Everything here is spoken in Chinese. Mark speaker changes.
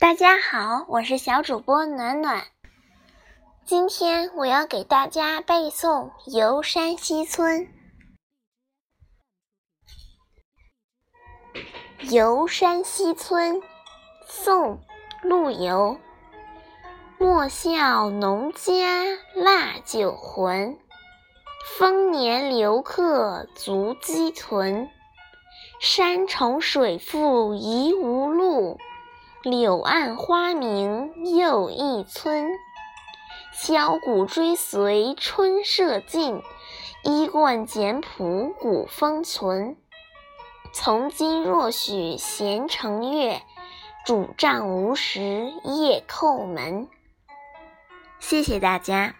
Speaker 1: 大家好，我是小主播暖暖。今天我要给大家背诵《游山西村》。《游山西村》宋·陆游。莫笑农家腊酒浑，丰年留客足鸡豚。山重水复疑无路。柳暗花明又一村，箫鼓追随春社近，衣冠简朴古风存。从今若许闲乘月，拄杖无时夜叩门。谢谢大家。